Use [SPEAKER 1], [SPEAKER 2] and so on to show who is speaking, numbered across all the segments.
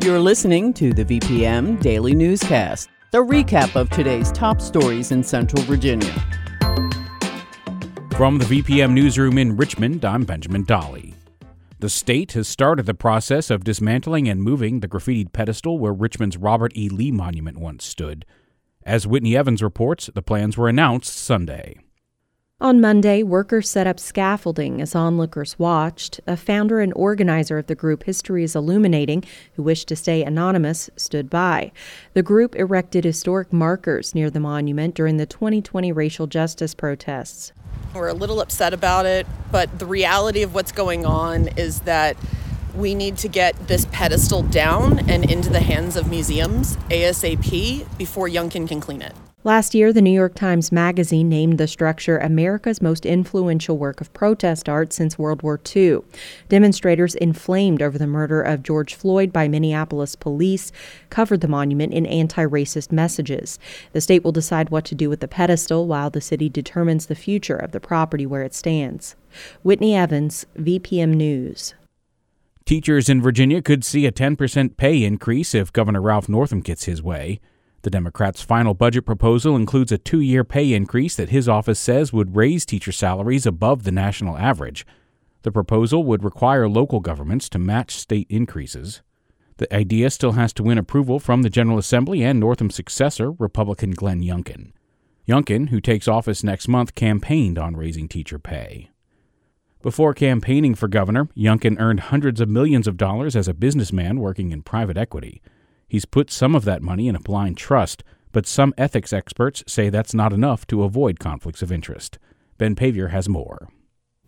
[SPEAKER 1] You're listening to the VPM Daily Newscast, the recap of today's top stories in Central Virginia.
[SPEAKER 2] From the VPM Newsroom in Richmond, I'm Benjamin Dolly. The state has started the process of dismantling and moving the graffitied pedestal where Richmond's Robert E. Lee Monument once stood. As Whitney Evans reports, the plans were announced Sunday.
[SPEAKER 3] On Monday, workers set up scaffolding as onlookers watched. A founder and organizer of the group History is Illuminating, who wished to stay anonymous, stood by. The group erected historic markers near the monument during the 2020 racial justice protests.
[SPEAKER 4] We're a little upset about it, but the reality of what's going on is that we need to get this pedestal down and into the hands of museums ASAP before Youngkin can clean it.
[SPEAKER 3] Last year, the New York Times Magazine named the structure America's most influential work of protest art since World War II. Demonstrators inflamed over the murder of George Floyd by Minneapolis police covered the monument in anti racist messages. The state will decide what to do with the pedestal while the city determines the future of the property where it stands. Whitney Evans, VPM News.
[SPEAKER 2] Teachers in Virginia could see a 10% pay increase if Governor Ralph Northam gets his way. The Democrats' final budget proposal includes a two year pay increase that his office says would raise teacher salaries above the national average. The proposal would require local governments to match state increases. The idea still has to win approval from the General Assembly and Northam's successor, Republican Glenn Youngkin. Youngkin, who takes office next month, campaigned on raising teacher pay. Before campaigning for governor, Youngkin earned hundreds of millions of dollars as a businessman working in private equity. He's put some of that money in a blind trust, but some ethics experts say that's not enough to avoid conflicts of interest. Ben Paviour has more.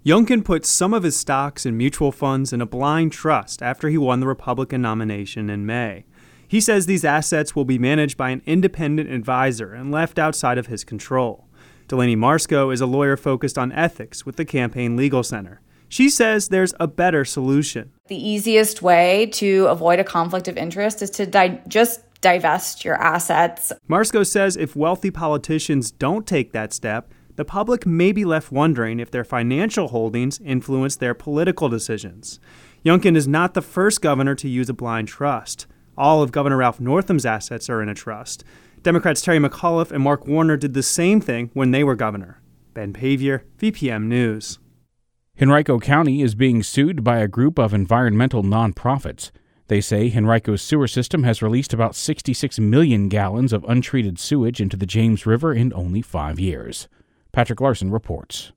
[SPEAKER 5] Youngkin put some of his stocks and mutual funds in a blind trust after he won the Republican nomination in May. He says these assets will be managed by an independent advisor and left outside of his control. Delaney Marsco is a lawyer focused on ethics with the Campaign Legal Center. She says there's a better solution.
[SPEAKER 6] The easiest way to avoid a conflict of interest is to di- just divest your assets.
[SPEAKER 5] Marsco says if wealthy politicians don't take that step, the public may be left wondering if their financial holdings influence their political decisions. Youngkin is not the first governor to use a blind trust. All of Governor Ralph Northam's assets are in a trust. Democrats Terry McAuliffe and Mark Warner did the same thing when they were governor. Ben Paviour, VPM News.
[SPEAKER 2] Henrico County is being sued by a group of environmental nonprofits. They say Henrico's sewer system has released about 66 million gallons of untreated sewage into the James River in only five years. Patrick Larson reports.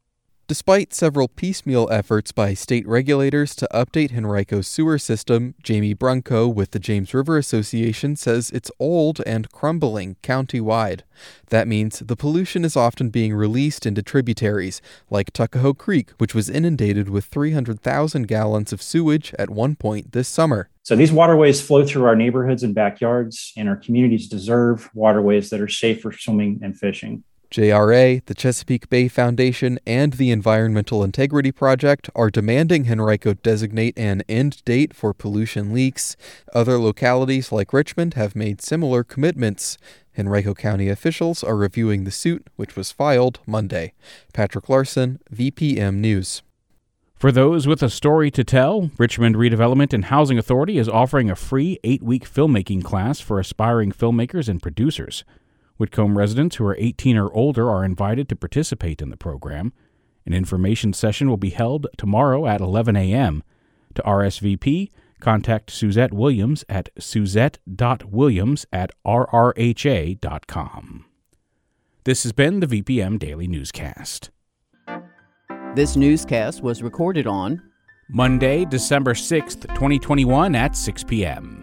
[SPEAKER 7] Despite several piecemeal efforts by state regulators to update Henrico's sewer system, Jamie Brunkow with the James River Association says it's old and crumbling countywide. That means the pollution is often being released into tributaries, like Tuckahoe Creek, which was inundated with 300,000 gallons of sewage at one point this summer.
[SPEAKER 8] So these waterways flow through our neighborhoods and backyards, and our communities deserve waterways that are safe for swimming and fishing.
[SPEAKER 7] JRA, the Chesapeake Bay Foundation, and the Environmental Integrity Project are demanding Henrico designate an end date for pollution leaks. Other localities like Richmond have made similar commitments. Henrico County officials are reviewing the suit, which was filed Monday. Patrick Larson, VPM News.
[SPEAKER 2] For those with a story to tell, Richmond Redevelopment and Housing Authority is offering a free eight week filmmaking class for aspiring filmmakers and producers. Whitcomb residents who are 18 or older are invited to participate in the program. An information session will be held tomorrow at 11 a.m. To RSVP, contact Suzette Williams at suzette.williams at rrha.com. This has been the VPM Daily Newscast.
[SPEAKER 1] This newscast was recorded on
[SPEAKER 2] Monday, December 6th, 2021 at 6 p.m.